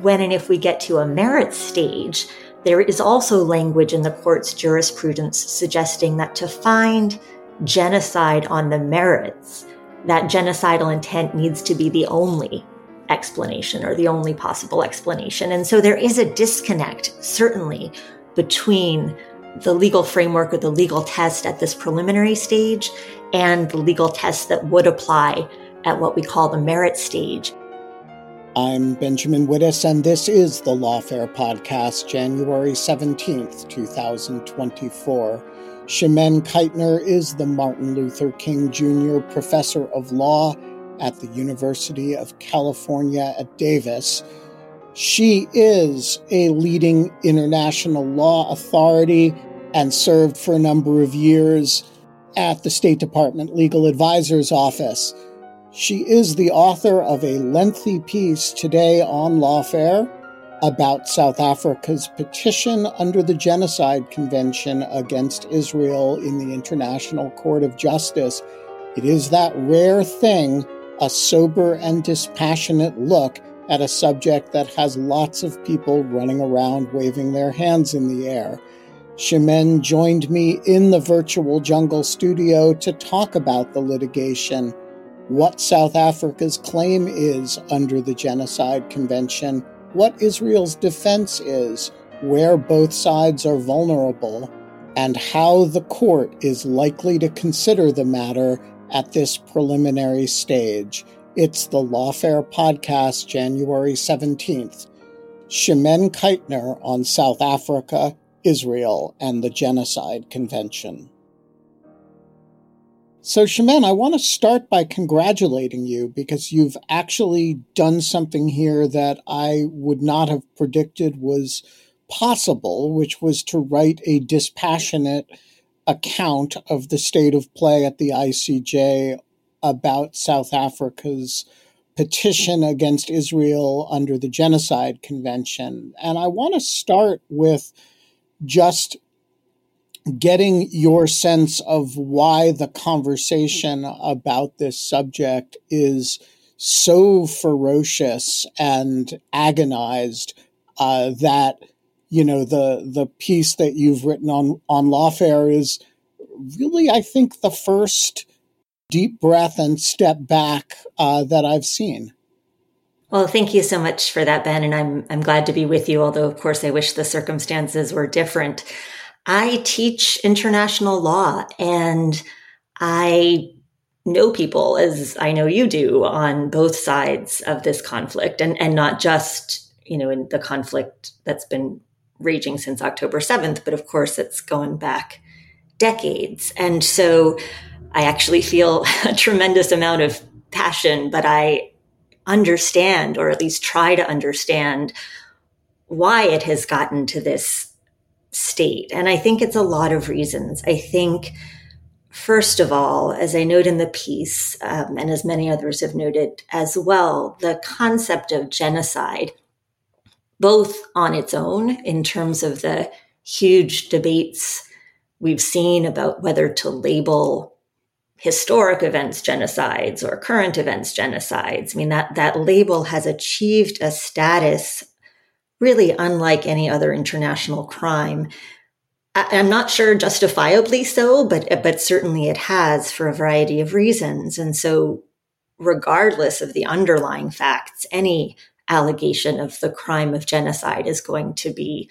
When and if we get to a merit stage, there is also language in the court's jurisprudence suggesting that to find genocide on the merits, that genocidal intent needs to be the only explanation or the only possible explanation. And so there is a disconnect, certainly, between the legal framework or the legal test at this preliminary stage and the legal test that would apply at what we call the merit stage. I'm Benjamin Wittes, and this is the Lawfare Podcast, January 17th, 2024. Chimene Keitner is the Martin Luther King Jr. Professor of Law at the University of California at Davis. She is a leading international law authority and served for a number of years at the State Department Legal Advisor's Office. She is the author of a lengthy piece today on Lawfare about South Africa's petition under the Genocide Convention against Israel in the International Court of Justice. It is that rare thing, a sober and dispassionate look at a subject that has lots of people running around waving their hands in the air. Chimene joined me in the virtual jungle studio to talk about the litigation what South Africa's claim is under the Genocide Convention, what Israel's defense is, where both sides are vulnerable, and how the court is likely to consider the matter at this preliminary stage. It's the Lawfare Podcast, January 17th. Chimene Keitner on South Africa, Israel, and the Genocide Convention. So, Chimene, I want to start by congratulating you because you've actually done something here that I would not have predicted was possible, which was to write a dispassionate account of the state of play at the ICJ about South Africa's petition against Israel under the Genocide Convention. And I want to start with just getting your sense of why the conversation about this subject is so ferocious and agonized uh, that you know the the piece that you've written on on lawfare is really I think the first deep breath and step back uh, that I've seen. Well, thank you so much for that, Ben, and I'm I'm glad to be with you. Although, of course, I wish the circumstances were different. I teach international law and I know people as I know you do on both sides of this conflict and, and not just, you know, in the conflict that's been raging since October 7th, but of course it's going back decades. And so I actually feel a tremendous amount of passion, but I understand, or at least try to understand, why it has gotten to this state. And I think it's a lot of reasons. I think, first of all, as I note in the piece, um, and as many others have noted as well, the concept of genocide, both on its own in terms of the huge debates we've seen about whether to label historic events genocides or current events genocides. I mean, that, that label has achieved a status really unlike any other international crime I'm not sure justifiably so, but but certainly it has for a variety of reasons. And so, regardless of the underlying facts, any allegation of the crime of genocide is going to be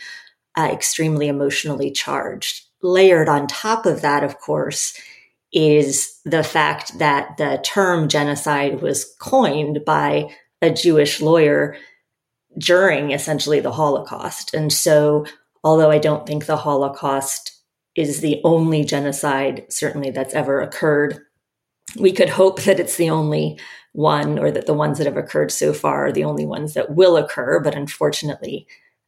uh, extremely emotionally charged. Layered on top of that, of course, is the fact that the term genocide was coined by a Jewish lawyer during essentially the Holocaust. And so although I don't think the Holocaust is the only genocide, certainly that's ever occurred. We could hope that it's the only one, or that the ones that have occurred so far are the only ones that will occur. But unfortunately,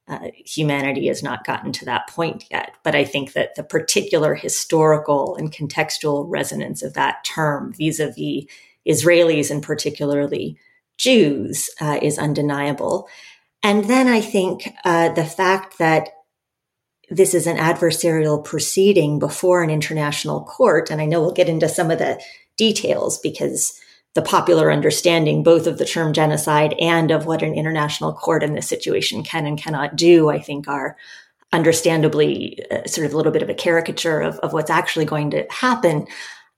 uh, humanity has not gotten to that point yet. But I think that the particular historical and contextual resonance of that term vis a vis Israelis and particularly Jews uh, is undeniable. And then I think uh, the fact that this is an adversarial proceeding before an international court. And I know we'll get into some of the details because the popular understanding both of the term genocide and of what an international court in this situation can and cannot do, I think are understandably uh, sort of a little bit of a caricature of, of what's actually going to happen.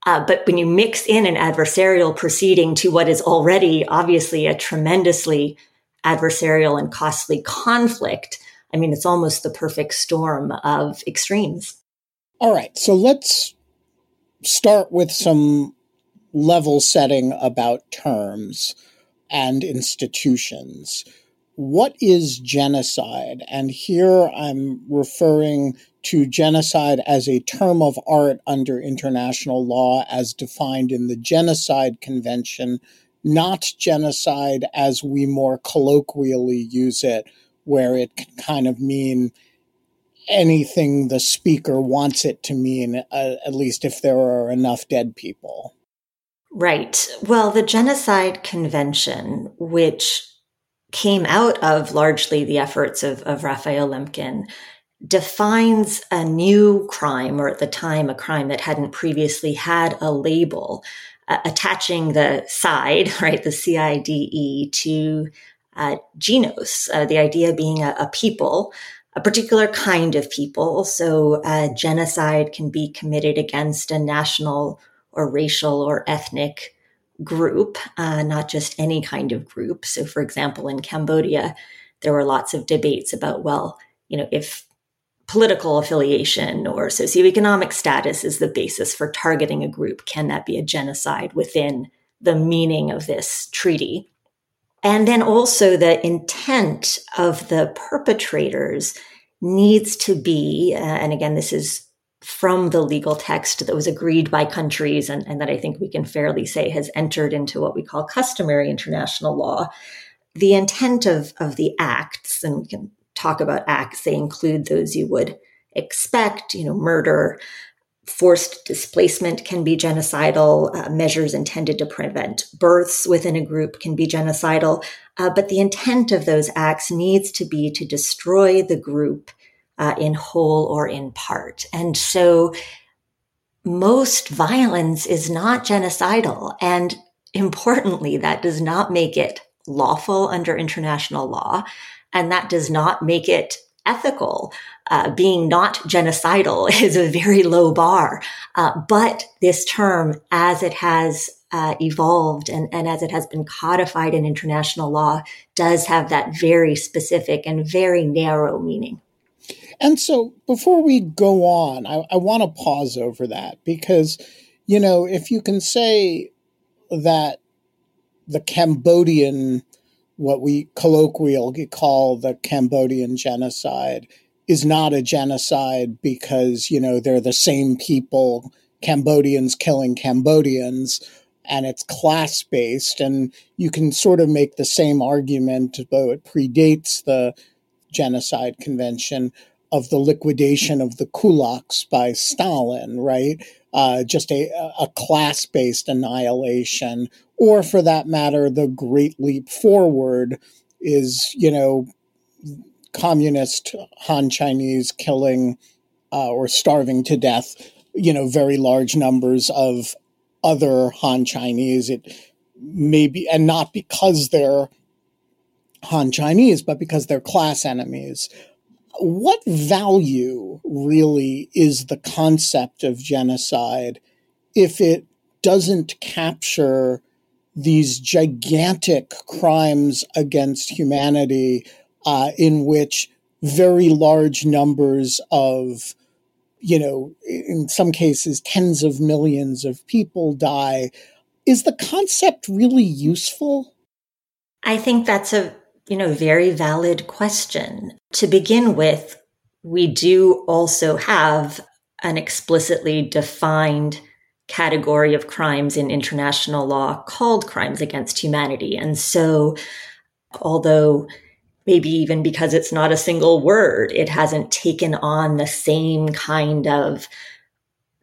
Uh, but when you mix in an adversarial proceeding to what is already obviously a tremendously adversarial and costly conflict, I mean, it's almost the perfect storm of extremes. All right. So let's start with some level setting about terms and institutions. What is genocide? And here I'm referring to genocide as a term of art under international law as defined in the Genocide Convention, not genocide as we more colloquially use it where it can kind of mean anything the speaker wants it to mean, uh, at least if there are enough dead people. Right. Well, the Genocide Convention, which came out of largely the efforts of, of Raphael Lemkin, defines a new crime, or at the time, a crime that hadn't previously had a label, uh, attaching the side, right, the CIDE, to uh, genos, uh, the idea being a, a, people, a particular kind of people. So uh, genocide can be committed against a national or racial or ethnic group, uh, not just any kind of group. So, for example, in Cambodia, there were lots of debates about, well, you know, if political affiliation or socioeconomic status is the basis for targeting a group, can that be a genocide within the meaning of this treaty? And then also the intent of the perpetrators needs to be, uh, and again, this is from the legal text that was agreed by countries and, and that I think we can fairly say has entered into what we call customary international law. The intent of, of the acts, and we can talk about acts, they include those you would expect, you know, murder, Forced displacement can be genocidal. Uh, measures intended to prevent births within a group can be genocidal. Uh, but the intent of those acts needs to be to destroy the group uh, in whole or in part. And so most violence is not genocidal. And importantly, that does not make it lawful under international law. And that does not make it ethical. Uh, being not genocidal is a very low bar. Uh, but this term, as it has uh, evolved and, and as it has been codified in international law, does have that very specific and very narrow meaning. And so before we go on, I, I want to pause over that because, you know, if you can say that the Cambodian what we colloquially call the Cambodian genocide is not a genocide because, you know, they're the same people, Cambodians killing Cambodians, and it's class based. And you can sort of make the same argument, though it predates the Genocide Convention, of the liquidation of the kulaks by Stalin, right? Uh, just a, a class based annihilation or for that matter, the Great Leap Forward is, you know, communist Han Chinese killing uh, or starving to death, you know, very large numbers of other Han Chinese. It maybe, and not because they're Han Chinese, but because they're class enemies. what value really is the concept of genocide if it doesn't capture these gigantic crimes against humanity uh, in which very large numbers of you know in some cases tens of millions of people die. Is the concept really useful? I think that's a you know very valid question. To begin with we do also have an explicitly defined category of crimes in international law called crimes against humanity. And so, although maybe even because it's not a single word, it hasn't taken on the same kind of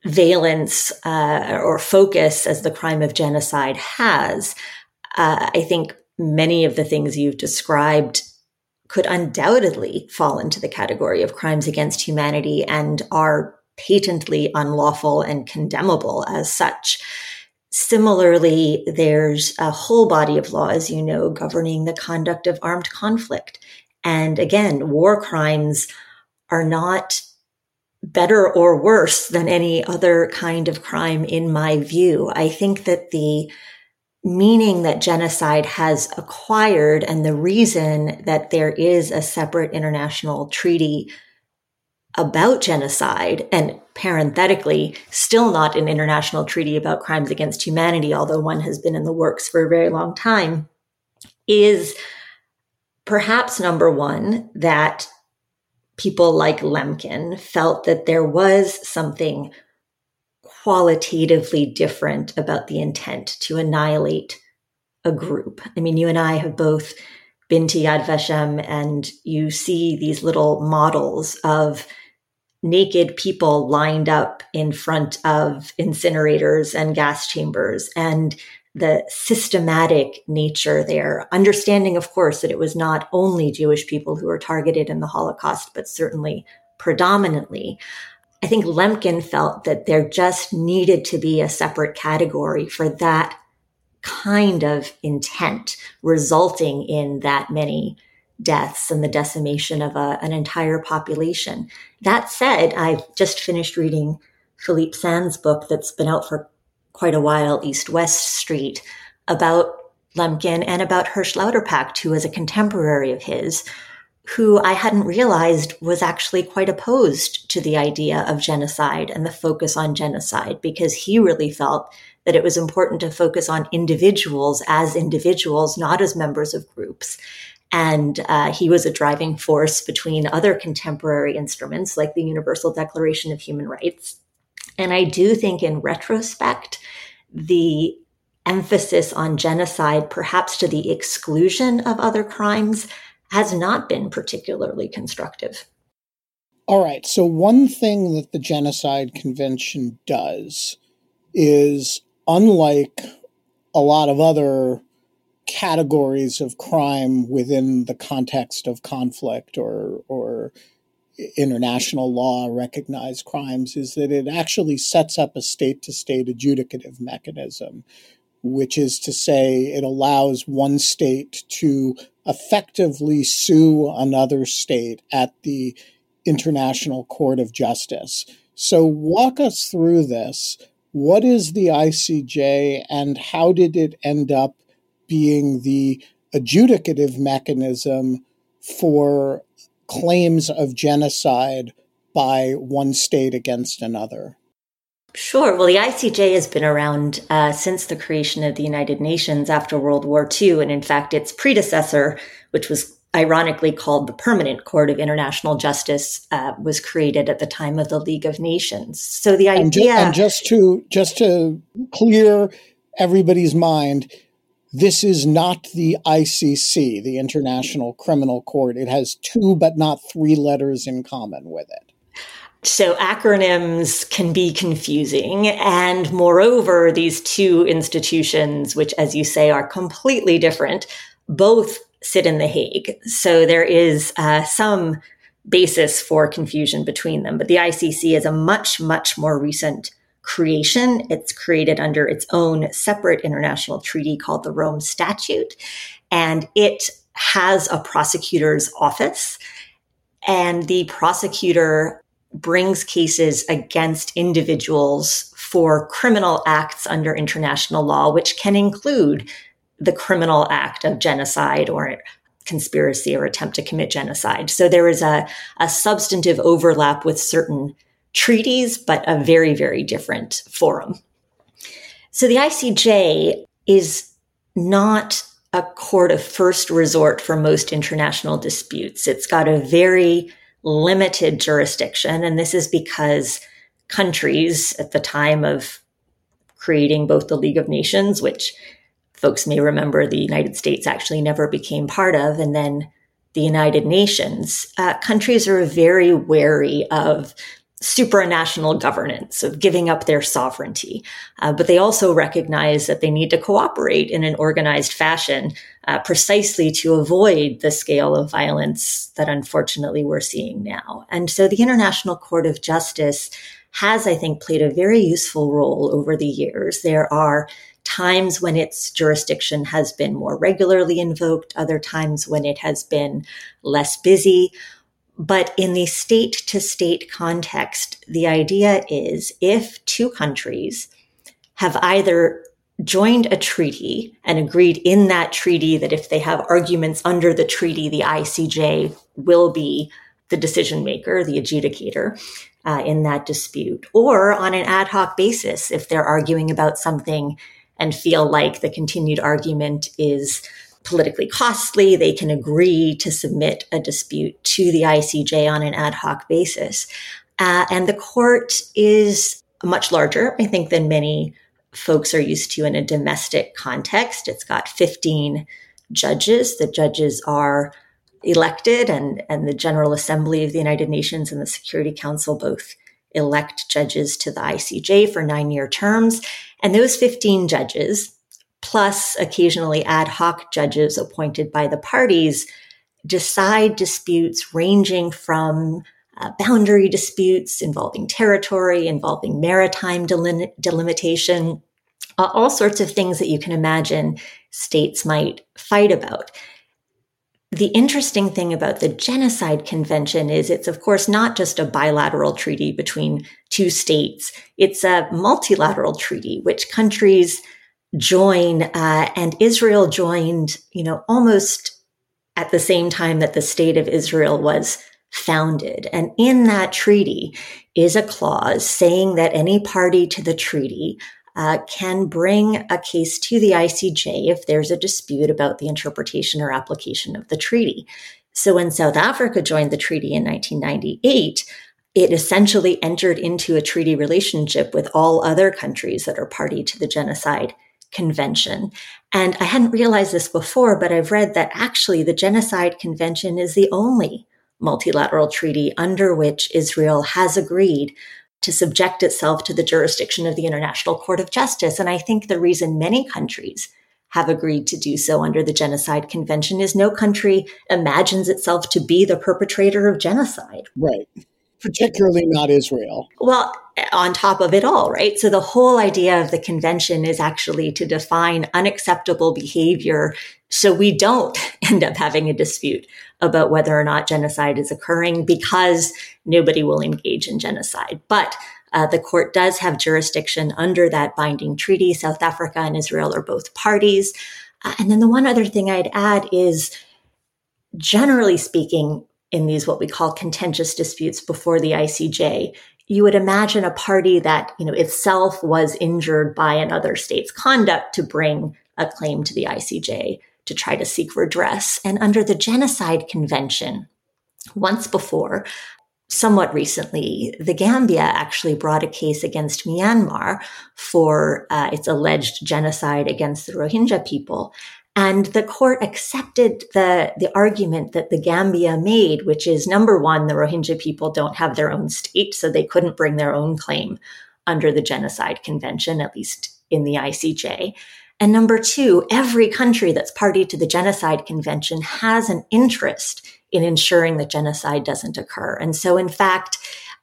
valence uh, or focus as the crime of genocide has. Uh, I think many of the things you've described could undoubtedly fall into the category of crimes against humanity and are patently unlawful and condemnable as such. Similarly, there's a whole body of law, as you know, governing the conduct of armed conflict. And again, war crimes are not better or worse than any other kind of crime in my view. I think that the meaning that genocide has acquired and the reason that there is a separate international treaty about genocide and parenthetically still not an international treaty about crimes against humanity although one has been in the works for a very long time is perhaps number 1 that people like Lemkin felt that there was something qualitatively different about the intent to annihilate a group. I mean, you and I have both been to Yad Vashem and you see these little models of naked people lined up in front of incinerators and gas chambers and the systematic nature there, understanding, of course, that it was not only Jewish people who were targeted in the Holocaust, but certainly predominantly. I think Lemkin felt that there just needed to be a separate category for that kind of intent resulting in that many deaths and the decimation of a, an entire population. That said, I've just finished reading Philippe Sands' book that's been out for quite a while, East West Street, about Lemkin and about Hersch Lauterpacht, who was a contemporary of his, who I hadn't realized was actually quite opposed to the idea of genocide and the focus on genocide because he really felt that it was important to focus on individuals as individuals, not as members of groups. And uh, he was a driving force between other contemporary instruments like the Universal Declaration of Human Rights. And I do think, in retrospect, the emphasis on genocide, perhaps to the exclusion of other crimes, has not been particularly constructive. All right. So, one thing that the Genocide Convention does is, unlike a lot of other categories of crime within the context of conflict or or international law recognized crimes is that it actually sets up a state to state adjudicative mechanism which is to say it allows one state to effectively sue another state at the International Court of Justice. So walk us through this. What is the ICJ and how did it end up being the adjudicative mechanism for claims of genocide by one state against another? Sure. Well, the ICJ has been around uh, since the creation of the United Nations after World War II. And in fact, its predecessor, which was ironically called the Permanent Court of International Justice, uh, was created at the time of the League of Nations. So the idea. And, ju- and just to just to clear everybody's mind, this is not the ICC, the International Criminal Court. It has two, but not three letters in common with it. So acronyms can be confusing. And moreover, these two institutions, which, as you say, are completely different, both sit in The Hague. So there is uh, some basis for confusion between them. But the ICC is a much, much more recent creation. It's created under its own separate international treaty called the Rome Statute. And it has a prosecutor's office. and the prosecutor brings cases against individuals for criminal acts under international law, which can include the criminal act of genocide or conspiracy or attempt to commit genocide. So there is a, a substantive overlap with certain treaties, but a very, very different forum. So the ICJ is not a court of first resort for most international disputes. It's got a very limited jurisdiction. And this is because countries at the time of creating both the League of Nations, which folks may remember the United States actually never became part of, and then the United Nations, uh, countries are very wary of supranational governance, of giving up their sovereignty. Uh, but they also recognize that they need to cooperate in an organized fashion uh, precisely to avoid the scale of violence that unfortunately we're seeing now. And so the International Court of Justice has, I think, played a very useful role over the years. There are times when its jurisdiction has been more regularly invoked, other times when it has been less busy. But in the state to state context, the idea is if two countries have either joined a treaty and agreed in that treaty that if they have arguments under the treaty, the ICJ will be the decision maker, the adjudicator uh, in that dispute, or on an ad hoc basis, if they're arguing about something and feel like the continued argument is politically costly, they can agree to submit a dispute to the ICJ on an ad hoc basis. Uh, and the court is much larger, I think, than many folks are used to in a domestic context. It's got 15 judges. The judges are elected, and, and the General Assembly of the United Nations and the Security Council both elect judges to the ICJ for nine year terms. And those 15 judges plus occasionally ad hoc judges appointed by the parties, decide disputes ranging from uh, boundary disputes involving territory, involving maritime delim- delimitation, uh, all sorts of things that you can imagine states might fight about. The interesting thing about the Genocide Convention is it's, of course, not just a bilateral treaty between two states. It's a multilateral treaty, which countries join, uh, and Israel joined, you know, almost at the same time that the state of Israel was founded. And in that treaty is a clause saying that any party to the treaty uh, can bring a case to the ICJ if there's a dispute about the interpretation or application of the treaty. So when South Africa joined the treaty in 1998, it essentially entered into a treaty relationship with all other countries that are party to the genocide Convention. And I hadn't realized this before, but I've read that actually the Genocide Convention is the only multilateral treaty under which Israel has agreed to subject itself to the jurisdiction of the International Court of Justice. And I think the reason many countries have agreed to do so under the Genocide Convention is no country imagines itself to be the perpetrator of genocide. Right particularly not Israel. Well, on top of it all, right? So the whole idea of the convention is actually to define unacceptable behavior so we don't end up having a dispute about whether or not genocide is occurring because nobody will engage in genocide. But uh, the court does have jurisdiction under that binding treaty. South Africa and Israel are both parties. Uh, and then the one other thing I'd add is generally speaking, in these what we call contentious disputes before the ICJ, you would imagine a party that, you know, itself was injured by another state's conduct to bring a claim to the ICJ to try to seek redress. And under the Genocide Convention, once before, somewhat recently, the Gambia actually brought a case against Myanmar for uh, its alleged genocide against the Rohingya people. And the court accepted the, the argument that the Gambia made, which is number one, the Rohingya people don't have their own state, so they couldn't bring their own claim under the Genocide Convention, at least in the ICJ. And number two, every country that's party to the Genocide Convention has an interest in ensuring that genocide doesn't occur. And so, in fact,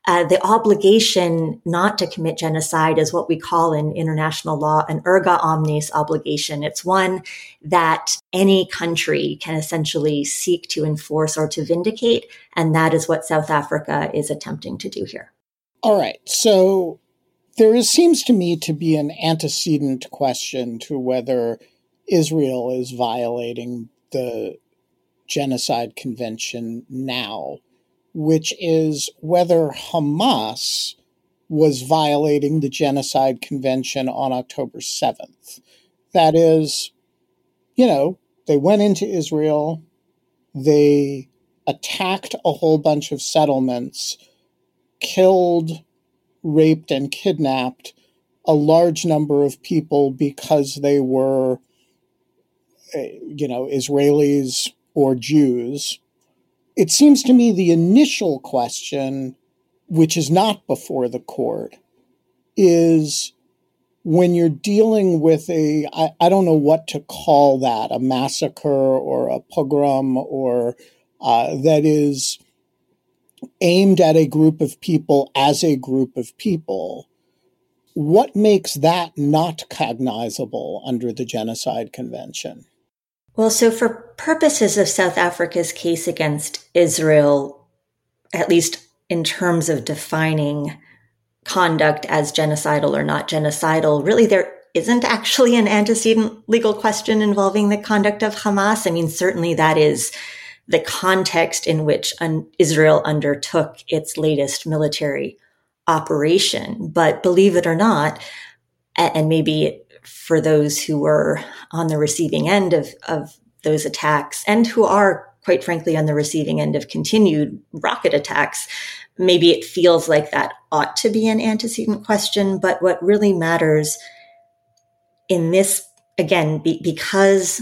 uh, the obligation not to commit genocide is what we call in international law an erga omnes obligation. It's one that any country can essentially seek to enforce or to vindicate. And that is what South Africa is attempting to do here. All right. So there is, seems to me to be an antecedent question to whether Israel is violating the Genocide Convention now which is whether Hamas was violating the Genocide Convention on October 7th. That is, you know, they went into Israel, they attacked a whole bunch of settlements, killed, raped, and kidnapped a large number of people because they were, eh, you know, Israelis or Jews it seems to me the initial question, which is not before the court, is when you're dealing with a, I, I don't know what to call that, a massacre or a pogrom or uh, that is aimed at a group of people as a group of people. What makes that not cognizable under the Genocide Convention? Well, so for purposes of South Africa's case against Israel, at least in terms of defining conduct as genocidal or not genocidal, really there isn't actually an antecedent legal question involving the conduct of Hamas. I mean, certainly that is the context in which Israel undertook its latest military operation. But believe it or not, and maybe for those who were on the receiving end of, of those attacks and who are, quite frankly, on the receiving end of continued rocket attacks. Maybe it feels like that ought to be an antecedent question, but what really matters in this, again, be, because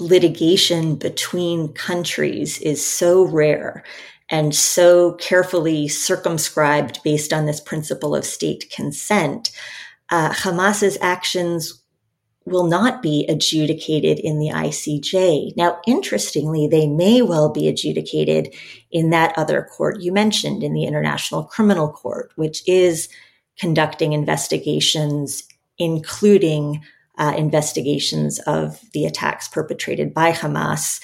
litigation between countries is so rare and so carefully circumscribed based on this principle of state consent, uh, Hamas's actions will not be adjudicated in the ICJ. Now, interestingly, they may well be adjudicated in that other court you mentioned, in the International Criminal Court, which is conducting investigations, including uh, investigations of the attacks perpetrated by Hamas.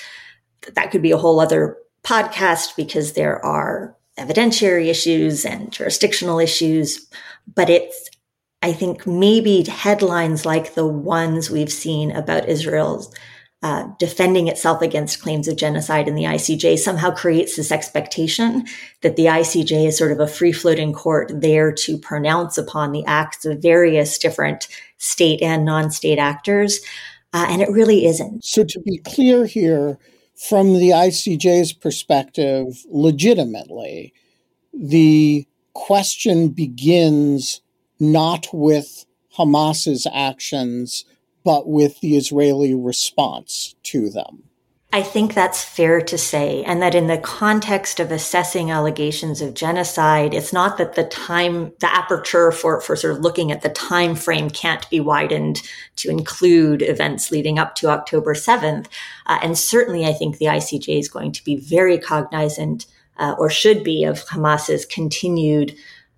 That could be a whole other podcast because there are evidentiary issues and jurisdictional issues, but it's I think maybe headlines like the ones we've seen about Israel's uh, defending itself against claims of genocide in the ICJ somehow creates this expectation that the ICJ is sort of a free floating court there to pronounce upon the acts of various different state and non state actors. Uh, and it really isn't. So, to be clear here, from the ICJ's perspective, legitimately, the question begins not with Hamas's actions, but with the Israeli response to them. I think that's fair to say. And that in the context of assessing allegations of genocide, it's not that the time, the aperture for, for sort of looking at the time frame can't be widened to include events leading up to October 7th. Uh, and certainly I think the ICJ is going to be very cognizant uh, or should be of Hamas's continued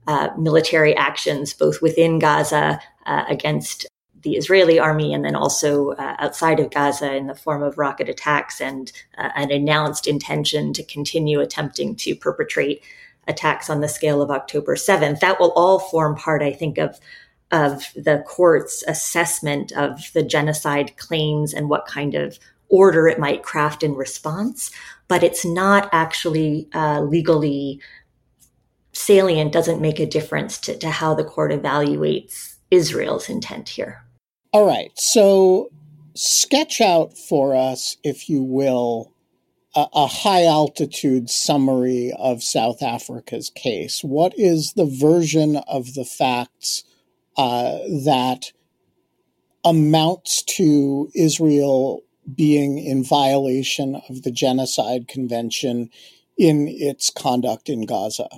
uh, military actions, both within Gaza uh, against the Israeli army and then also uh, outside of Gaza in the form of rocket attacks and uh, an announced intention to continue attempting to perpetrate attacks on the scale of October 7th. That will all form part, I think, of of the court's assessment of the genocide claims and what kind of order it might craft in response. But it's not actually uh, legally salient doesn't make a difference to, to how the court evaluates Israel's intent here. All right. So, sketch out for us, if you will, a, a, high altitude summary of South Africa's case. What is the version of the facts uh, that amounts to Israel being in violation of the Genocide Convention in its conduct in Gaza?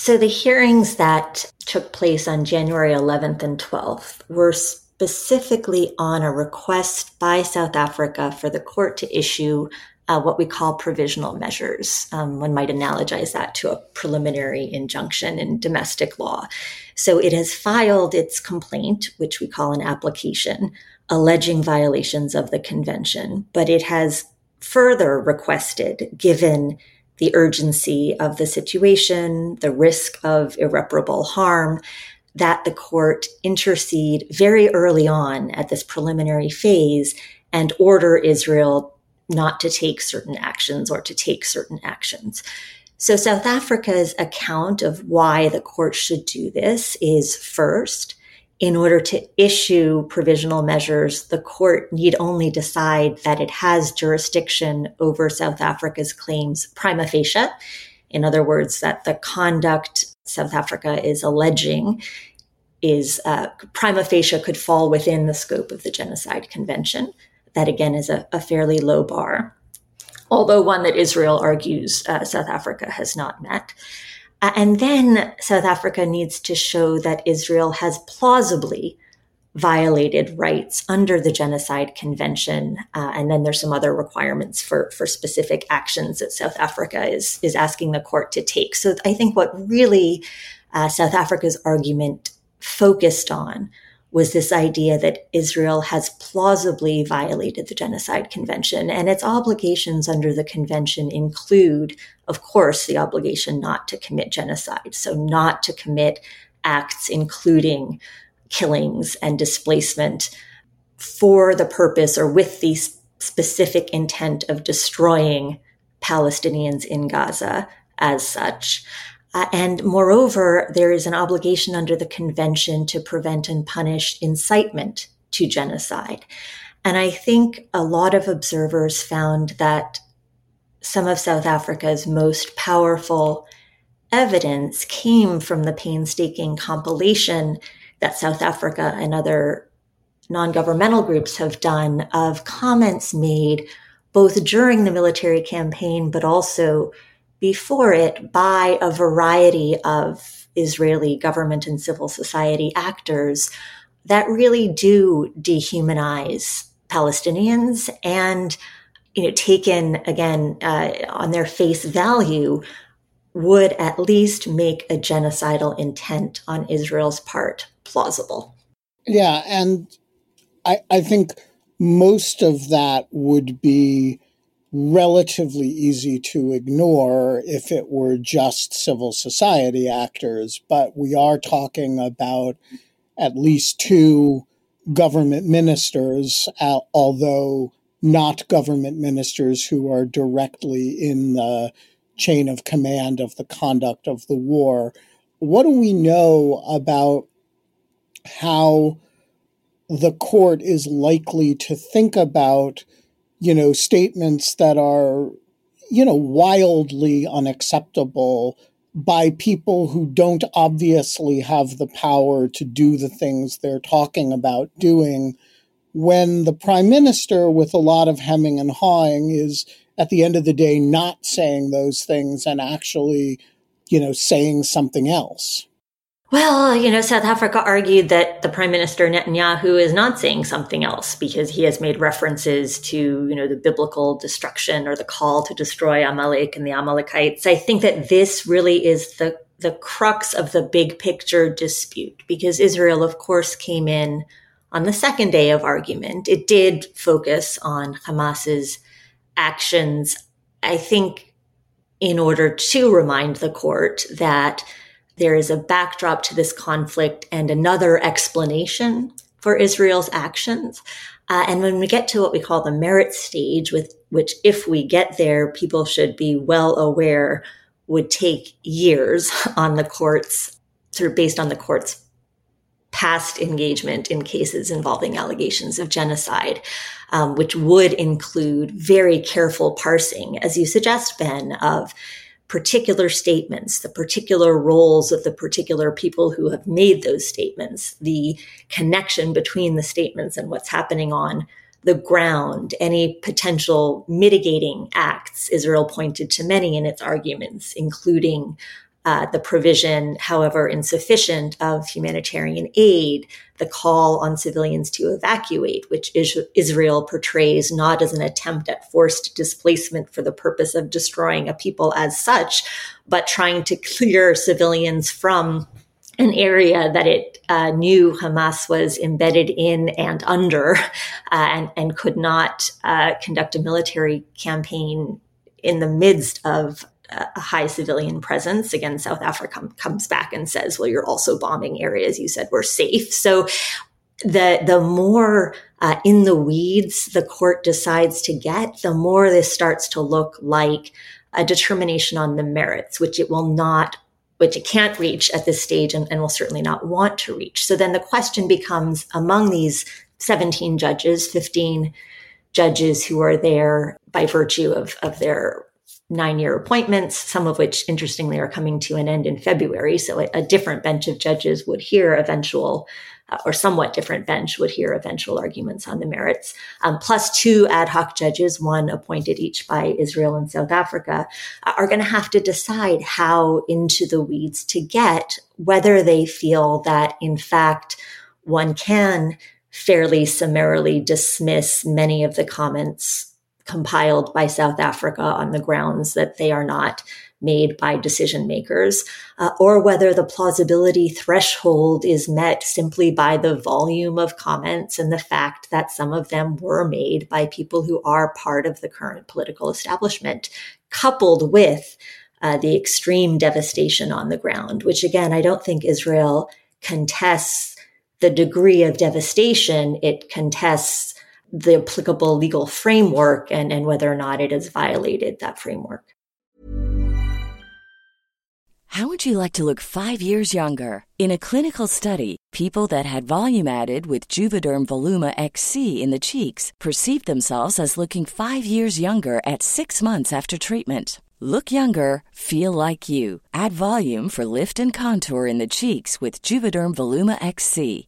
So the hearings that took place on January 11th and 12th were specifically on a request by South Africa for the court to issue uh, what we call provisional measures. Um, one might analogize that to a preliminary injunction in domestic law. So it has filed its complaint, which we call an application, alleging violations of the convention, but it has further requested, given the urgency of the situation, the risk of irreparable harm, that the court intercede very early on at this preliminary phase and order Israel not to take certain actions or to take certain actions. So South Africa's account of why the court should do this is first, in order to issue provisional measures, the court need only decide that it has jurisdiction over South Africa's claims prima facie. In other words, that the conduct South Africa is alleging is uh, prima facie could fall within the scope of the Genocide Convention. That again is a, a fairly low bar, although one that Israel argues uh, South Africa has not met. Uh, and then South Africa needs to show that Israel has plausibly violated rights under the Genocide Convention. Uh, and then there's some other requirements for, for specific actions that South Africa is, is asking the court to take. So I think what really uh, South Africa's argument focused on was this idea that Israel has plausibly violated the Genocide Convention. And its obligations under the convention include, of course, the obligation not to commit genocide. So, not to commit acts including killings and displacement for the purpose or with the specific intent of destroying Palestinians in Gaza as such. Uh, and moreover, there is an obligation under the convention to prevent and punish incitement to genocide. And I think a lot of observers found that some of South Africa's most powerful evidence came from the painstaking compilation that South Africa and other non governmental groups have done of comments made both during the military campaign, but also before it by a variety of Israeli government and civil society actors that really do dehumanize Palestinians and, you know, taken again uh, on their face value, would at least make a genocidal intent on Israel's part plausible. Yeah, and I, I think most of that would be relatively easy to ignore if it were just civil society actors, but we are talking about at least two government ministers, although not government ministers who are directly in the chain of command of the conduct of the war. What do we know about how the court is likely to think about you know, statements that are, you know, wildly unacceptable by people who don't obviously have the power to do the things they're talking about doing when the prime minister with a lot of hemming and hawing is at the end of the day not saying those things and actually you know saying something else well, you know, South Africa argued that the Prime Minister Netanyahu is not saying something else because he has made references to, you know, the biblical destruction or the call to destroy Amalek and the Amalekites. I think that this really is the the crux of the big picture dispute because Israel, of course, came in on the second day of argument. It did focus on Hamas's actions, I think, in order to remind the court that there is a backdrop to this conflict and another explanation for Israel's actions. Uh, and when we get to what we call the merit stage, with which, if we get there, people should be well aware would take years on the court's based on the court's past engagement in cases involving allegations of genocide, um, which would include very careful parsing, as you suggest, Ben, of particular statements, the particular roles of the particular people who have made those statements, the connection between the statements and what's happening on the ground, any potential mitigating acts. Israel pointed to many in its arguments, including uh, the provision, however insufficient, of humanitarian aid, the call on civilians to evacuate, which Israel portrays not as an attempt at forced displacement for the purpose of destroying a people as such, but trying to clear civilians from an area that it uh, knew Hamas was embedded in and under, uh, and, and could not uh, conduct a military campaign in the midst of a high civilian presence. Again, South Africa comes back and says, well, you're also bombing areas you said were safe. So the, the more uh, in the weeds the court decides to get, the more this starts to look like a determination on the merits, which it will not which it can't reach at this stage and, and will certainly not want to reach. So then the question becomes among these 17 judges, 15 judges who are there by virtue of, of their nine year appointments, some of which, interestingly, are coming to an end in February. So a, a different bench of judges would hear eventual uh, or somewhat different bench would hear eventual arguments on the merits, um, plus two ad hoc judges, one appointed each by Israel and South Africa, are going to have to decide how into the weeds to get, whether they feel that, in fact, one can fairly summarily dismiss many of the comments compiled by South Africa on the grounds that they are not made by decision makers, uh, or whether the plausibility threshold is met simply by the volume of comments and the fact that some of them were made by people who are part of the current political establishment, coupled with uh, the extreme devastation on the ground, which again, I don't think Israel contests the degree of devastation. It contests the applicable legal framework and, and whether or not it has violated that framework. How would you like to look five years younger? In a clinical study, people that had volume added with Juvederm Voluma XC in the cheeks perceived themselves as looking five years younger at six months after treatment. Look younger, feel like you. Add volume for lift and contour in the cheeks with Juvederm Voluma XC.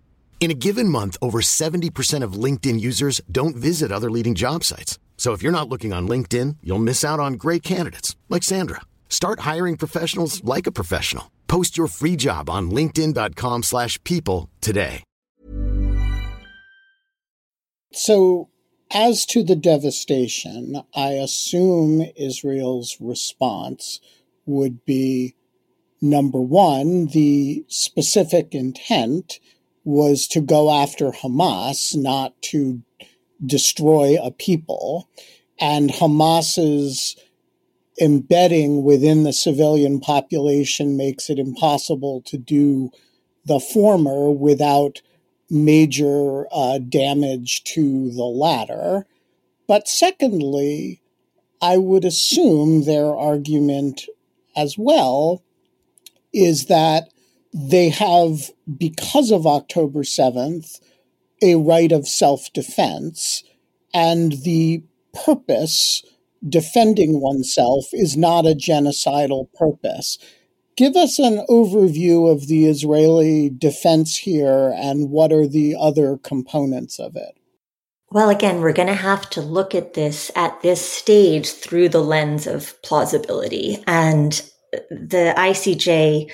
In a given month, over 70% of LinkedIn users don't visit other leading job sites. So if you're not looking on LinkedIn, you'll miss out on great candidates like Sandra. Start hiring professionals like a professional. Post your free job on linkedin.com/people today. So, as to the devastation, I assume Israel's response would be number 1, the specific intent was to go after Hamas, not to destroy a people. And Hamas's embedding within the civilian population makes it impossible to do the former without major uh, damage to the latter. But secondly, I would assume their argument as well is that they have, because of October 7th, a right of self defense, and the purpose, defending oneself, is not a genocidal purpose. Give us an overview of the Israeli defense here and what are the other components of it. Well, again, we're going to have to look at this at this stage through the lens of plausibility. And the ICJ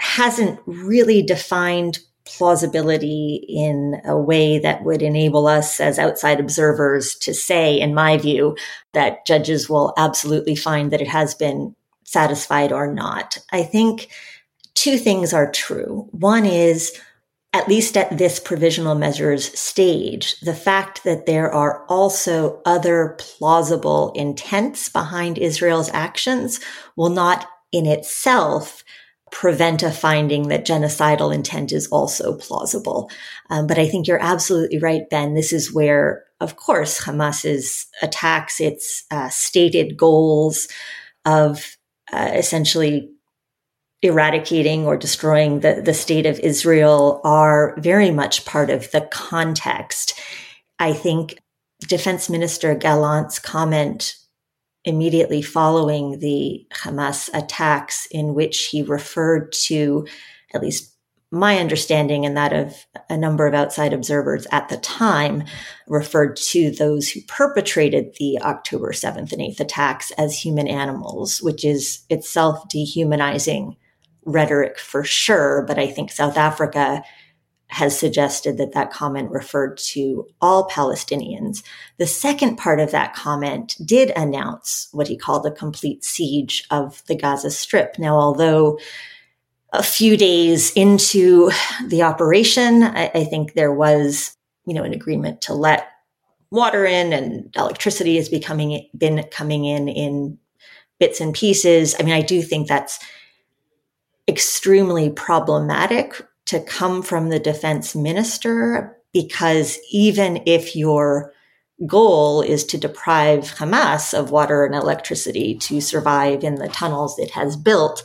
hasn't really defined plausibility in a way that would enable us as outside observers to say, in my view, that judges will absolutely find that it has been satisfied or not. I think two things are true. One is at least at this provisional measures stage, the fact that there are also other plausible intents behind Israel's actions will not in itself prevent a finding that genocidal intent is also plausible. Um, but I think you're absolutely right, Ben. This is where, of course, Hamas's attacks, its uh, stated goals of uh, essentially eradicating or destroying the, the state of Israel are very much part of the context. I think Defense Minister Gallant's comment immediately following the Hamas attacks, in which he referred to, at least my understanding and that of a number of outside observers at the time, referred to those who perpetrated the October 7th and 8th attacks as human animals, which is itself dehumanizing rhetoric for sure. But I think South Africa has suggested that that comment referred to all Palestinians. The second part of that comment did announce what he called a complete siege of the Gaza Strip. Now, although a few days into the operation, I, I think there was, you know, an agreement to let water in and electricity has becoming been coming in in bits and pieces. I mean, I do think that's extremely problematic to come from the defense minister because even if your goal is to deprive Hamas of water and electricity to survive in the tunnels it has built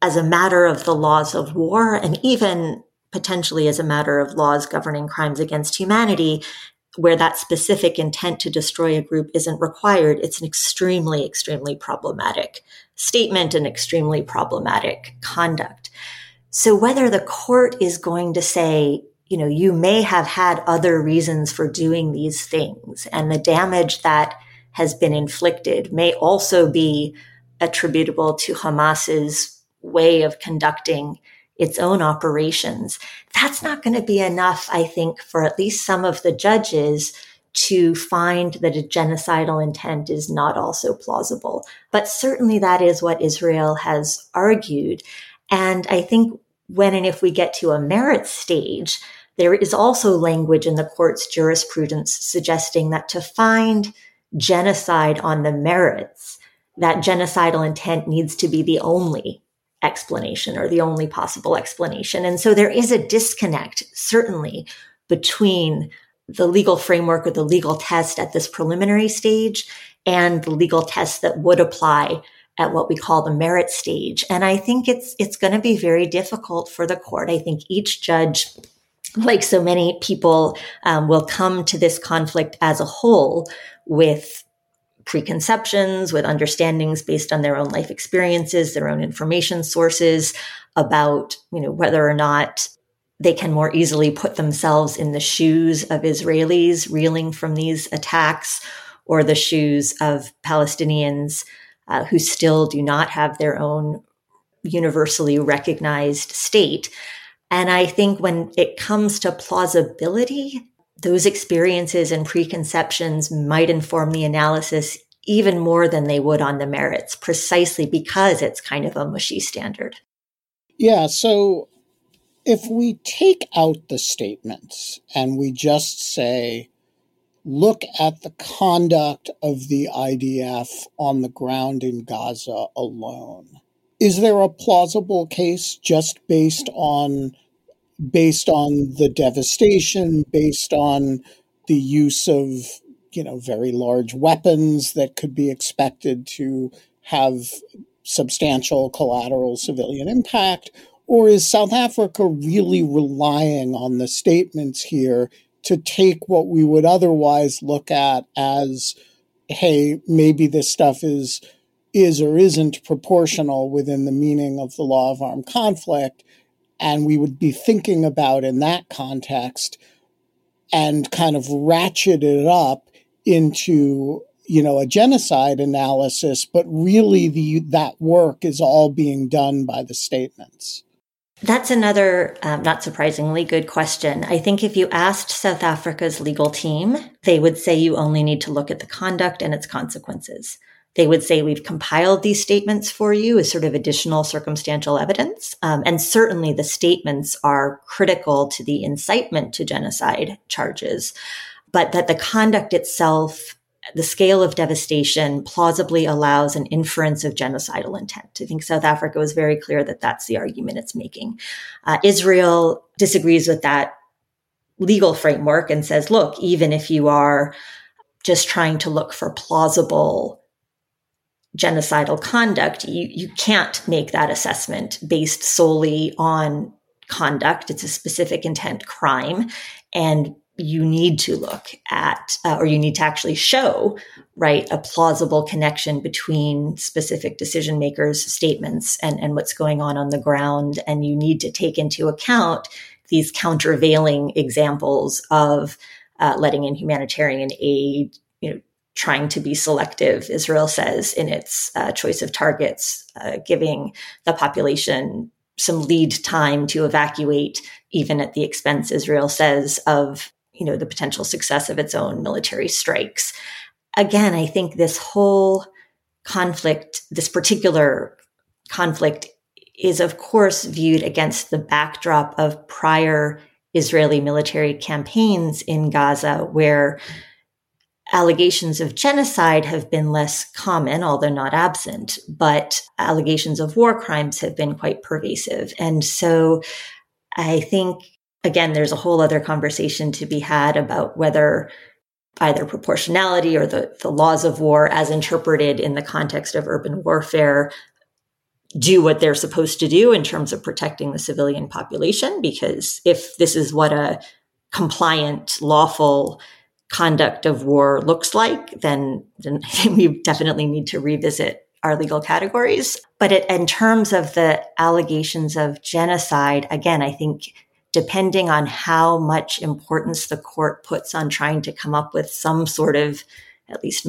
as a matter of the laws of war and even potentially as a matter of laws governing crimes against humanity, where that specific intent to destroy a group isn't required, it's an extremely, extremely problematic statement and extremely problematic conduct. So whether the court is going to say, you know, you may have had other reasons for doing these things and the damage that has been inflicted may also be attributable to Hamas's way of conducting its own operations. That's not going to be enough, I think, for at least some of the judges to find that a genocidal intent is not also plausible. But certainly that is what Israel has argued. And I think when and if we get to a merit stage, there is also language in the court's jurisprudence suggesting that to find genocide on the merits, that genocidal intent needs to be the only explanation or the only possible explanation. And so there is a disconnect, certainly, between the legal framework or the legal test at this preliminary stage and the legal test that would apply at what we call the merit stage. And I think it's, it's going to be very difficult for the court. I think each judge, like so many people, um, will come to this conflict as a whole with preconceptions, with understandings based on their own life experiences, their own information sources about, you know, whether or not they can more easily put themselves in the shoes of Israelis reeling from these attacks or the shoes of Palestinians uh, who still do not have their own universally recognized state. And I think when it comes to plausibility, those experiences and preconceptions might inform the analysis even more than they would on the merits, precisely because it's kind of a mushy standard. Yeah. So if we take out the statements and we just say, look at the conduct of the IDF on the ground in Gaza alone, is there a plausible case just based on based on the devastation, based on the use of you know very large weapons that could be expected to have substantial collateral civilian impact? Or is South Africa really relying on the statements here to take what we would otherwise look at as, hey, maybe this stuff is is or isn't proportional within the meaning of the law of armed conflict, and we would be thinking about in that context and kind of ratchet it up into you know a genocide analysis but really the that work is all being done by the statements that's another, um, not surprisingly, good question. I think if you asked South Africa's legal team, they would say you only need to look at the conduct and its consequences. they would say we've compiled these statements for you as sort of additional circumstantial evidence. Um, and certainly the statements are critical to the incitement to genocide charges, but that the conduct itself, the scale of devastation plausibly allows an inference of genocidal intent. I think South Africa was very clear that that's the argument it's making. Uh, Israel disagrees with that legal framework and says, look, even if you are just trying to look for plausible genocidal conduct, you, you can't make that assessment based solely on conduct. It's a specific intent crime. And you need to look at, uh, or you need to actually show, right, a plausible connection between specific decision makers' statements and, and what's going on on the ground. And you need to take into account these countervailing examples of uh, letting in humanitarian aid, you know, trying to be selective, Israel says, in its uh, choice of targets, uh, giving the population some lead time to evacuate, even at the expense, Israel says, of you know the potential success of its own military strikes. Again, I think this whole conflict, this particular conflict, is of course viewed against the backdrop of prior Israeli military campaigns in Gaza, where allegations of genocide have been less common, although not absent, but allegations of war crimes have been quite pervasive. And so I think, again, there's a whole other conversation to be had about whether either proportionality or the, the laws of war as interpreted in the context of urban warfare do what they're supposed to do in terms of protecting the civilian population. Because if this is what a compliant, lawful conduct of war looks like, then, then we definitely need to revisit our legal categories. But it, in terms of the allegations of genocide, again, I think depending on how much importance the court puts on trying to come up with some sort of at least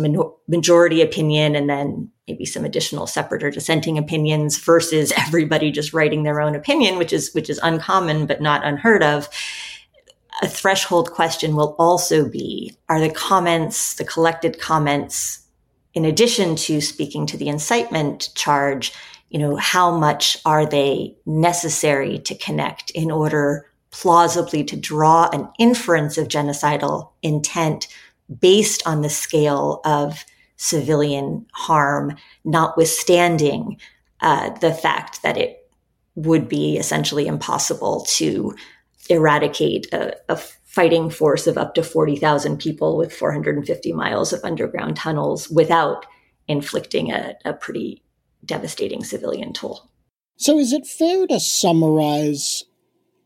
majority opinion and then maybe some additional separate or dissenting opinions versus everybody just writing their own opinion which is which is uncommon but not unheard of a threshold question will also be are the comments, the collected comments, in addition to speaking to the incitement charge, you know, how much are they necessary to connect in order plausibly to draw an inference of genocidal intent based on the scale of civilian harm, notwithstanding uh, the fact that it would be essentially impossible to eradicate a, a fighting force of up to 40,000 people with 450 miles of underground tunnels without inflicting a, a pretty devastating civilian toll. So, is it fair to summarize?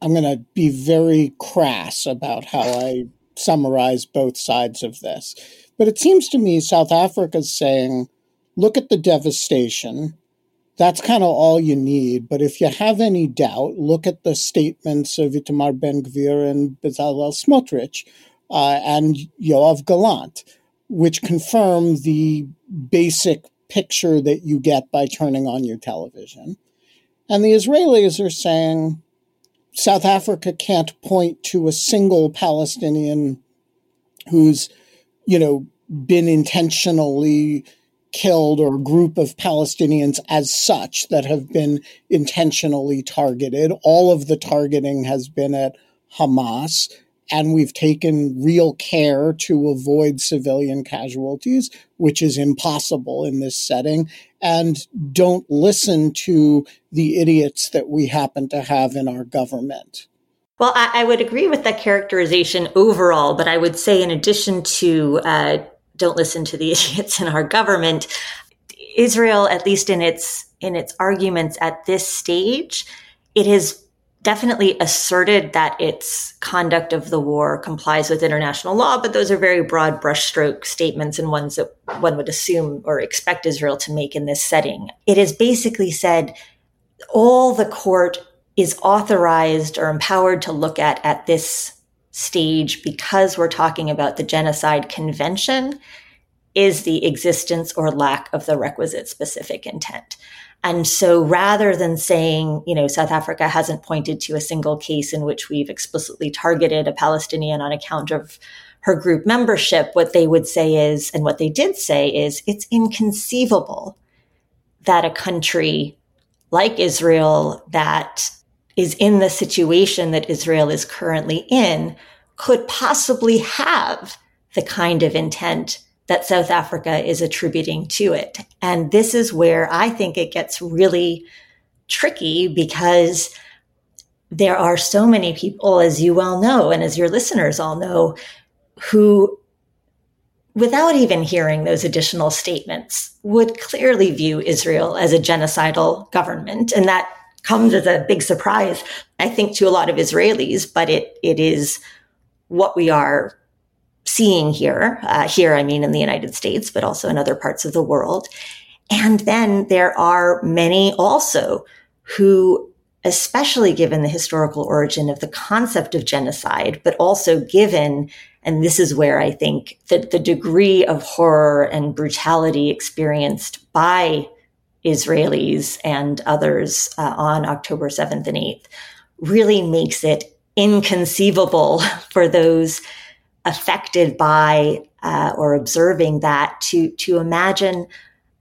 I'm going to be very crass about how I summarize both sides of this. But it seems to me South Africa's saying, look at the devastation that's kind of all you need. But if you have any doubt, look at the statements of Itamar Ben Gvir and Bezalel Smotrich uh, and Yoav Gallant, which confirm the basic picture that you get by turning on your television. And the Israelis are saying South Africa can't point to a single Palestinian who's, you know, been intentionally killed or a group of Palestinians as such that have been intentionally targeted. All of the targeting has been at Hamas, and we've taken real care to avoid civilian casualties, which is impossible in this setting. And don't listen to the idiots that we happen to have in our government. Well, I, I would agree with that characterization overall, but I would say, in addition to uh, don't listen to the idiots in our government. Israel, at least in its in its arguments at this stage, it has definitely asserted that its conduct of the war complies with international law, but those are very broad brushstroke statements and ones that one would assume or expect Israel to make in this setting. It has basically said all the court is authorized or empowered to look at at this stage because we're talking about the genocide convention is the existence or lack of the requisite specific intent. And so rather than saying, you know, South Africa hasn't pointed to a single case in which we've explicitly targeted a Palestinian on account of her group membership, what they would say is, and what they did say is, it's inconceivable that a country like Israel that is in the situation that Israel is currently in could possibly have the kind of intent that South Africa is attributing to it. And this is where I think it gets really tricky because there are so many people, as you well know, and as your listeners all know, who, without even hearing those additional statements, would clearly view Israel as a genocidal government. And that comes as a big surprise, I think, to a lot of Israelis, but it, it is what we are seeing here. Uh, here, I mean, in the United States, but also in other parts of the world. And then there are many also who, especially given the historical origin of the concept of genocide, but also given, and this is where I think that the degree of horror and brutality experienced by Israelis and others uh, on October 7th and 8th really makes it inconceivable for those affected by uh, or observing that to to imagine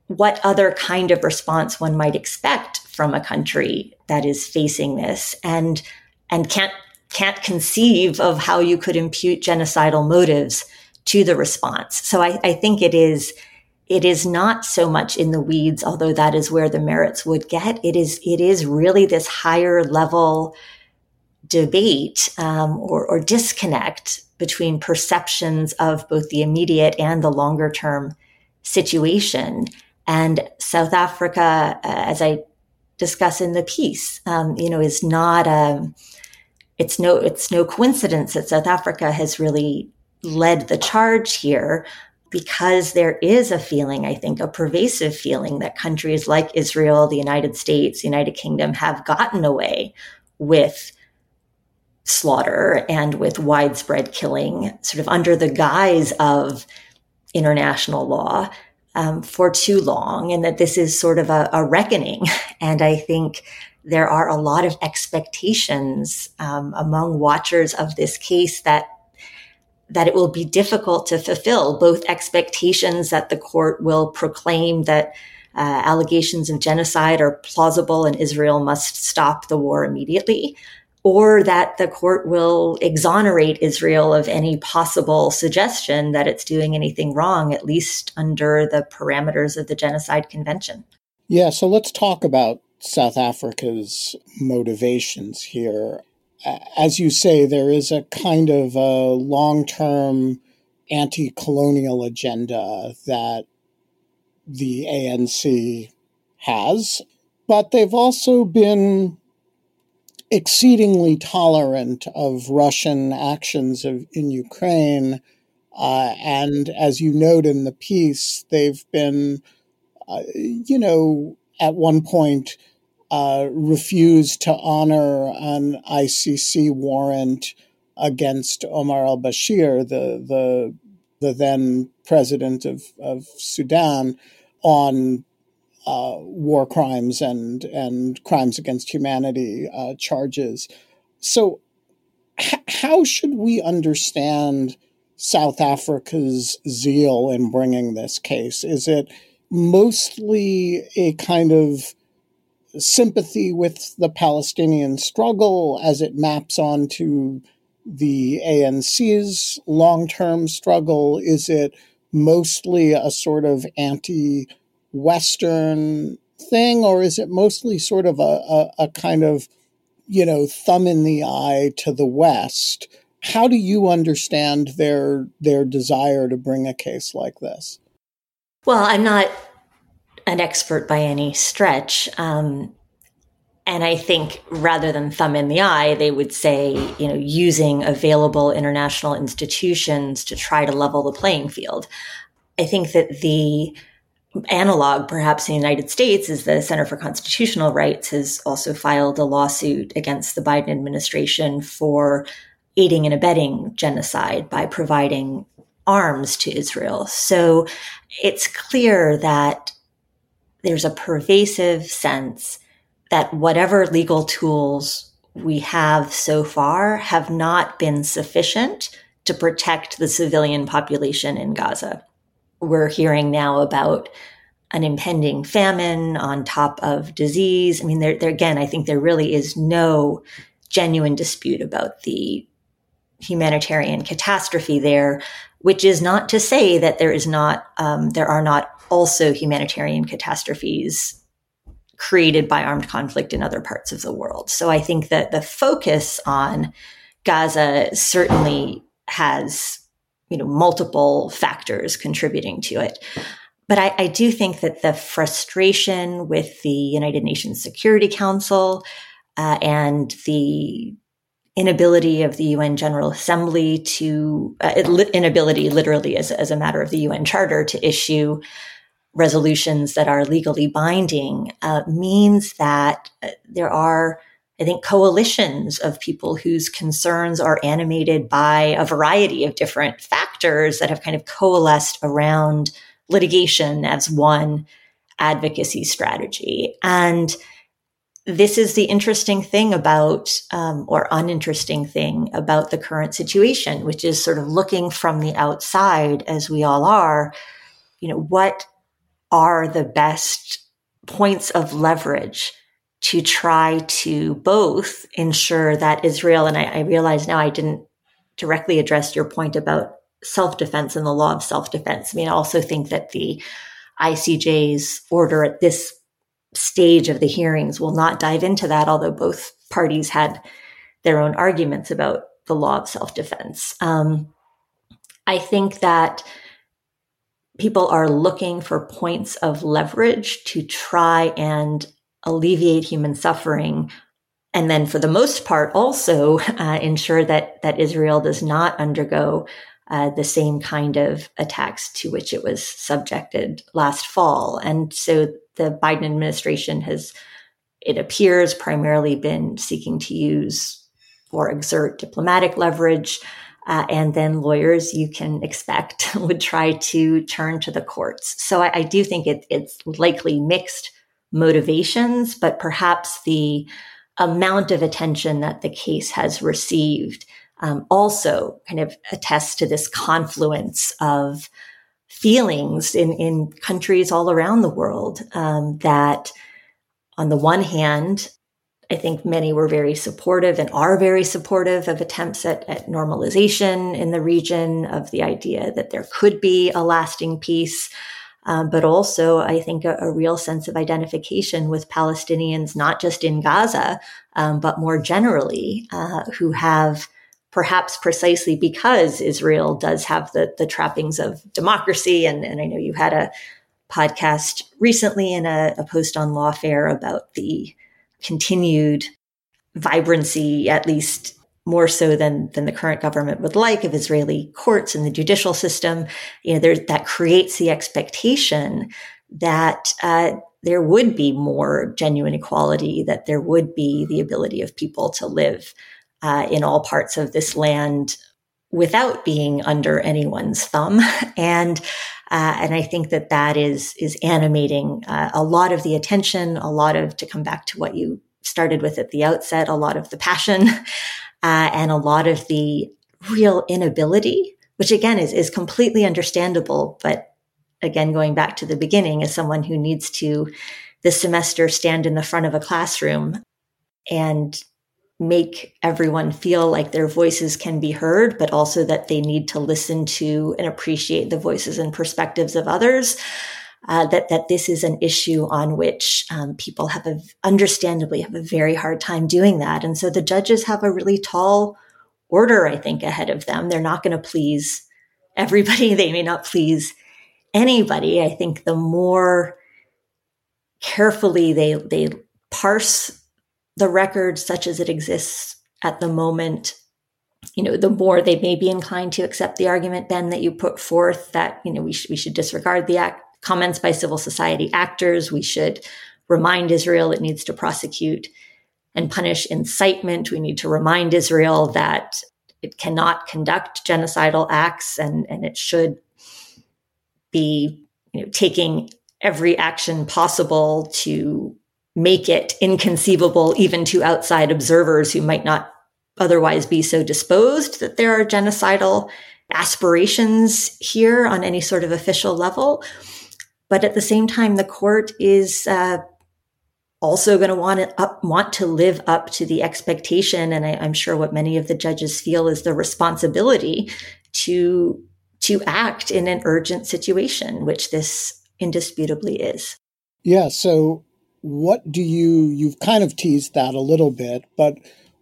what other kind of response one might expect from a country that is facing this and and can't can't conceive of how you could impute genocidal motives to the response. So I, I think it is it is not so much in the weeds, although that is where the merits would get. It is it is really this higher level debate um, or, or disconnect between perceptions of both the immediate and the longer term situation. And South Africa, uh, as I discuss in the piece, um, you know, is not a, um, it's no, it's no coincidence that South Africa has really led the charge here because there is a feeling, I think, a pervasive feeling that countries like Israel, the United States, United Kingdom have gotten away with slaughter and with widespread killing, sort of under the guise of international law um, for too long, and that this is sort of a, a, reckoning. And I think there are a lot of expectations um, among watchers of this case that that it will be difficult to fulfill both expectations that the court will proclaim that uh, allegations of genocide are plausible and Israel must stop the war immediately, or that the court will exonerate Israel of any possible suggestion that it's doing anything wrong, at least under the parameters of the Genocide Convention. Yeah, so let's talk about South Africa's motivations here. As you say, there is a kind of a long term anti colonial agenda that the ANC has, but they've also been exceedingly tolerant of Russian actions of, in Ukraine. Uh, and as you note in the piece, they've been, uh, you know, at one point uh, refused to honor an ICC warrant against Omar al Bashir, the, the, the then president of, of Sudan, on uh, war crimes and and crimes against humanity uh, charges. So, h- how should we understand South Africa's zeal in bringing this case? Is it mostly a kind of sympathy with the Palestinian struggle as it maps onto the ANC's long term struggle? Is it mostly a sort of anti Western thing, or is it mostly sort of a, a, a kind of, you know, thumb in the eye to the West? How do you understand their their desire to bring a case like this? Well, I'm not an expert by any stretch. Um, and I think rather than thumb in the eye, they would say, you know, using available international institutions to try to level the playing field. I think that the analog, perhaps in the United States, is the Center for Constitutional Rights has also filed a lawsuit against the Biden administration for aiding and abetting genocide by providing arms to Israel. So it's clear that there's a pervasive sense that whatever legal tools we have so far have not been sufficient to protect the civilian population in Gaza. We're hearing now about an impending famine on top of disease. I mean, there, there again, I think there really is no genuine dispute about the humanitarian catastrophe there, which is not to say that there is not, um, there are not also humanitarian catastrophes created by armed conflict in other parts of the world. So I think that the focus on Gaza certainly has, you know, multiple factors contributing to it. But I, I do think that the frustration with the United Nations Security Council uh, and the inability of the UN General Assembly to uh, inability, literally as, as a matter of the UN Charter, to issue resolutions that are legally binding uh, means that uh, there are, I think, coalitions of people whose concerns are animated by a variety of different factors that have kind of coalesced around litigation as one advocacy strategy. And this is the interesting thing about, um, or uninteresting thing about the current situation, which is sort of looking from the outside, as we all are, you know, what are the best points of leverage to try to both ensure that Israel, and I, I realize now I didn't directly address your point about self defense and the law of self defense. I mean, I also think that the ICJ's order at this stage of the hearings will not dive into that, although both parties had their own arguments about the law of self defense. Um, I think that people are looking for points of leverage to try and alleviate human suffering and then for the most part also uh, ensure that that Israel does not undergo uh, the same kind of attacks to which it was subjected last fall. And so the Biden administration has, it appears, primarily been seeking to use or exert diplomatic leverage. Uh, and then lawyers you can expect would try to turn to the courts. So I, I do think it, it's likely mixed motivations, but perhaps the amount of attention that the case has received um, also kind of attests to this confluence of feelings in, in countries all around the world um, that on the one hand, I think many were very supportive and are very supportive of attempts at, at normalization in the region, of the idea that there could be a lasting peace. Um, but also, I think, a, a, real sense of identification with Palestinians, not just in Gaza, um, but more generally, uh, who have perhaps precisely because Israel does have the, the trappings of democracy. And, and I know you had a podcast recently and a, a post on Lawfare about the continued vibrancy, at least more so than than the current government would like of Israeli courts and the judicial system. You know, there that creates the expectation that uh, there would be more genuine equality, that there would be the ability of people to live uh, in all parts of this land without being under anyone's thumb. And uh, and I think that that is is animating uh, a lot of the attention, a lot of to come back to what you started with at the outset, a lot of the passion, uh, and a lot of the real inability, which again is is completely understandable. But again, going back to the beginning, as someone who needs to this semester stand in the front of a classroom and make everyone feel like their voices can be heard, but also that they need to listen to and appreciate the voices and perspectives of others. Uh, that that this is an issue on which um, people have a understandably have a very hard time doing that, and so the judges have a really tall order, I think, ahead of them. They're not going to please everybody. They may not please anybody. I think the more carefully they they parse the record such as it exists at the moment you know the more they may be inclined to accept the argument then that you put forth that you know we, sh- we should disregard the act comments by civil society actors we should remind israel it needs to prosecute and punish incitement we need to remind israel that it cannot conduct genocidal acts and, and it should be you know, taking every action possible to make it inconceivable even to outside observers who might not otherwise be so disposed that there are genocidal aspirations here on any sort of official level. But at the same time, the court is uh, also going to want to up, want to live up to the expectation, and I, I'm sure what many of the judges feel is the responsibility to to act in an urgent situation, which this indisputably is. Yeah. So, what do you, you've kind of teased that a little bit, but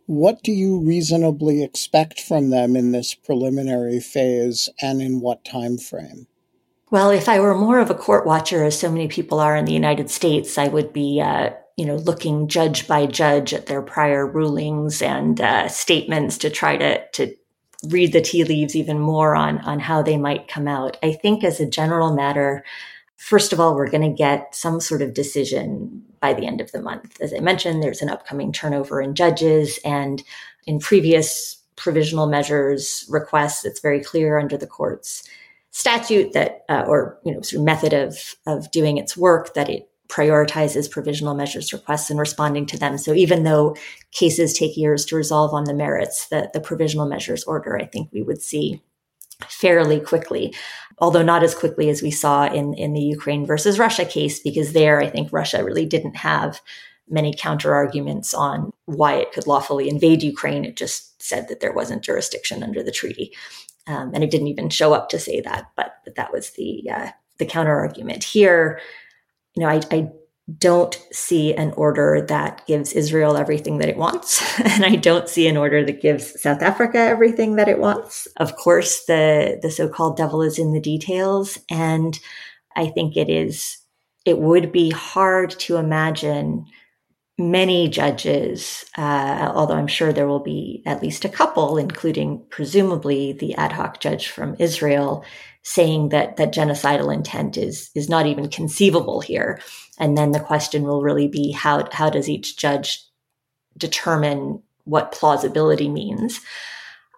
what do you reasonably expect from them in this preliminary phase and in what time frame? Well, if I were more of a court watcher, as so many people are in the United States, I would be, uh, you know, looking judge by judge at their prior rulings and uh, statements to try to to read the tea leaves even more on on how they might come out. I think as a general matter, first of all, we're going to get some sort of decision by the end of the month. As I mentioned, there's an upcoming turnover in judges and in previous provisional measures requests, it's very clear under the court's statute that, uh, or, you know, sort of method of, of doing its work that it prioritizes provisional measures requests and responding to them. So even though cases take years to resolve on the merits, the, the provisional measures order, I think we would see fairly quickly, although not as quickly as we saw in, in the Ukraine versus Russia case, because there I think Russia really didn't have many counter arguments on why it could lawfully invade Ukraine. It just said that there wasn't jurisdiction under the treaty. Um, and it didn't even show up to say that, but, but that was the, uh, the counter argument. Here, you know, I, I don't see an order that gives Israel everything that it wants. and I don't see an order that gives South Africa everything that it wants. Of course, the, the so-called devil is in the details. And I think it is, it would be hard to imagine many judges, uh, although I'm sure there will be at least a couple, including presumably the ad hoc judge from Israel, saying that that genocidal intent is is not even conceivable here. And then the question will really be how how does each judge determine what plausibility means?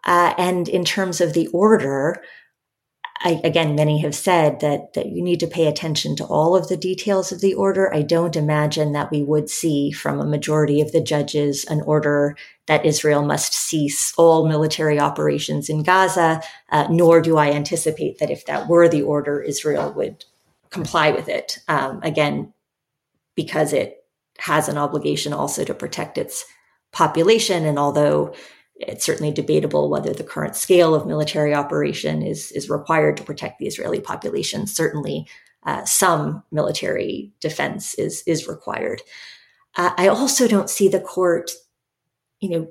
Uh, and in terms of the order, I, again, many have said that, that you need to pay attention to all of the details of the order. I don't imagine that we would see from a majority of the judges an order that Israel must cease all military operations in Gaza, uh, nor do I anticipate that if that were the order, Israel would comply with it. Um, again, because it has an obligation also to protect its population. And although it's certainly debatable whether the current scale of military operation is, is required to protect the Israeli population. Certainly, uh, some military defense is, is required. Uh, I also don't see the court, you know,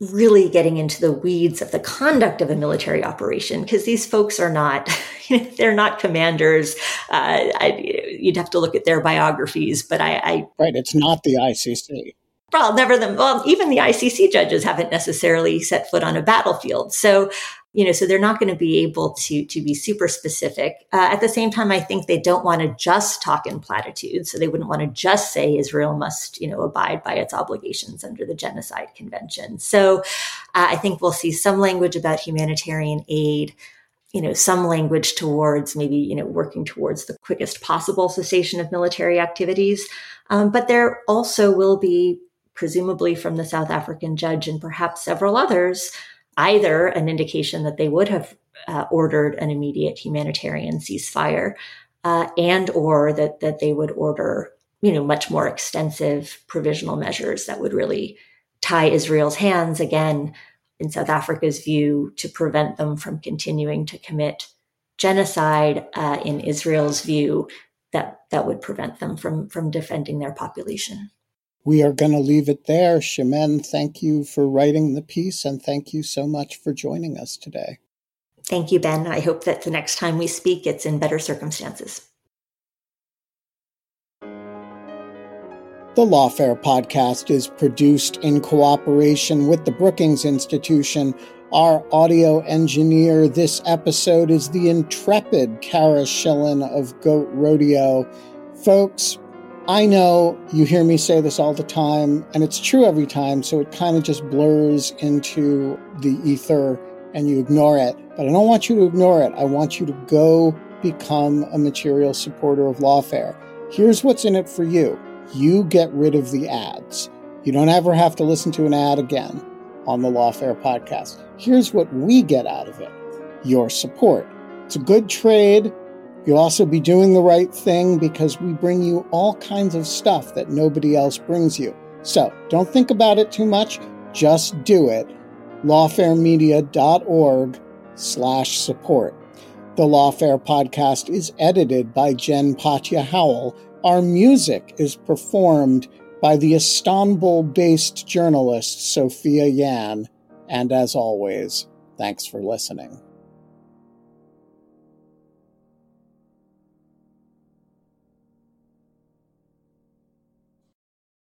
really getting into the weeds of the conduct of a military operation because these folks are not they're not commanders uh, I, you'd have to look at their biographies but I, I, right it's not the icc well, never them. Well, even the ICC judges haven't necessarily set foot on a battlefield. So, you know, so they're not going to be able to to be super specific. Uh, at the same time, I think they don't want to just talk in platitudes. So they wouldn't want to just say Israel must, you know, abide by its obligations under the Genocide Convention. So, uh, I think we'll see some language about humanitarian aid you know, some language towards maybe, you know, working towards the quickest possible cessation of military activities. Um, but there also will be presumably from the South African judge and perhaps several others, either an indication that they would have uh, ordered an immediate humanitarian ceasefire, uh, and or that that they would order, you know, much more extensive provisional measures that would really tie Israel's hands again, in South Africa's view, to prevent them from continuing to commit genocide. Uh, in Israel's view, that that would prevent them from from defending their population. We are going to leave it there. Chimène, thank you for writing the piece and thank you so much for joining us today. Thank you, Ben. I hope that the next time we speak, it's in better circumstances. The Lawfare podcast is produced in cooperation with the Brookings Institution. Our audio engineer this episode is the intrepid Cara Shillenn of Goat Rodeo. Folks, I know you hear me say this all the time, and it's true every time, so it kind of just blurs into the ether and you ignore it. But I don't want you to ignore it. I want you to go become a material supporter of Lawfare. Here's what's in it for you you get rid of the ads. You don't ever have to listen to an ad again on the Lawfare podcast. Here's what we get out of it your support. It's a good trade. You'll also be doing the right thing because we bring you all kinds of stuff that nobody else brings you. So don't think about it too much. Just do it. lawfaremedia.org slash support. The Lawfare podcast is edited by Jen Patja Howell. Our music is performed by the Istanbul based journalist Sophia Yan. And as always, thanks for listening.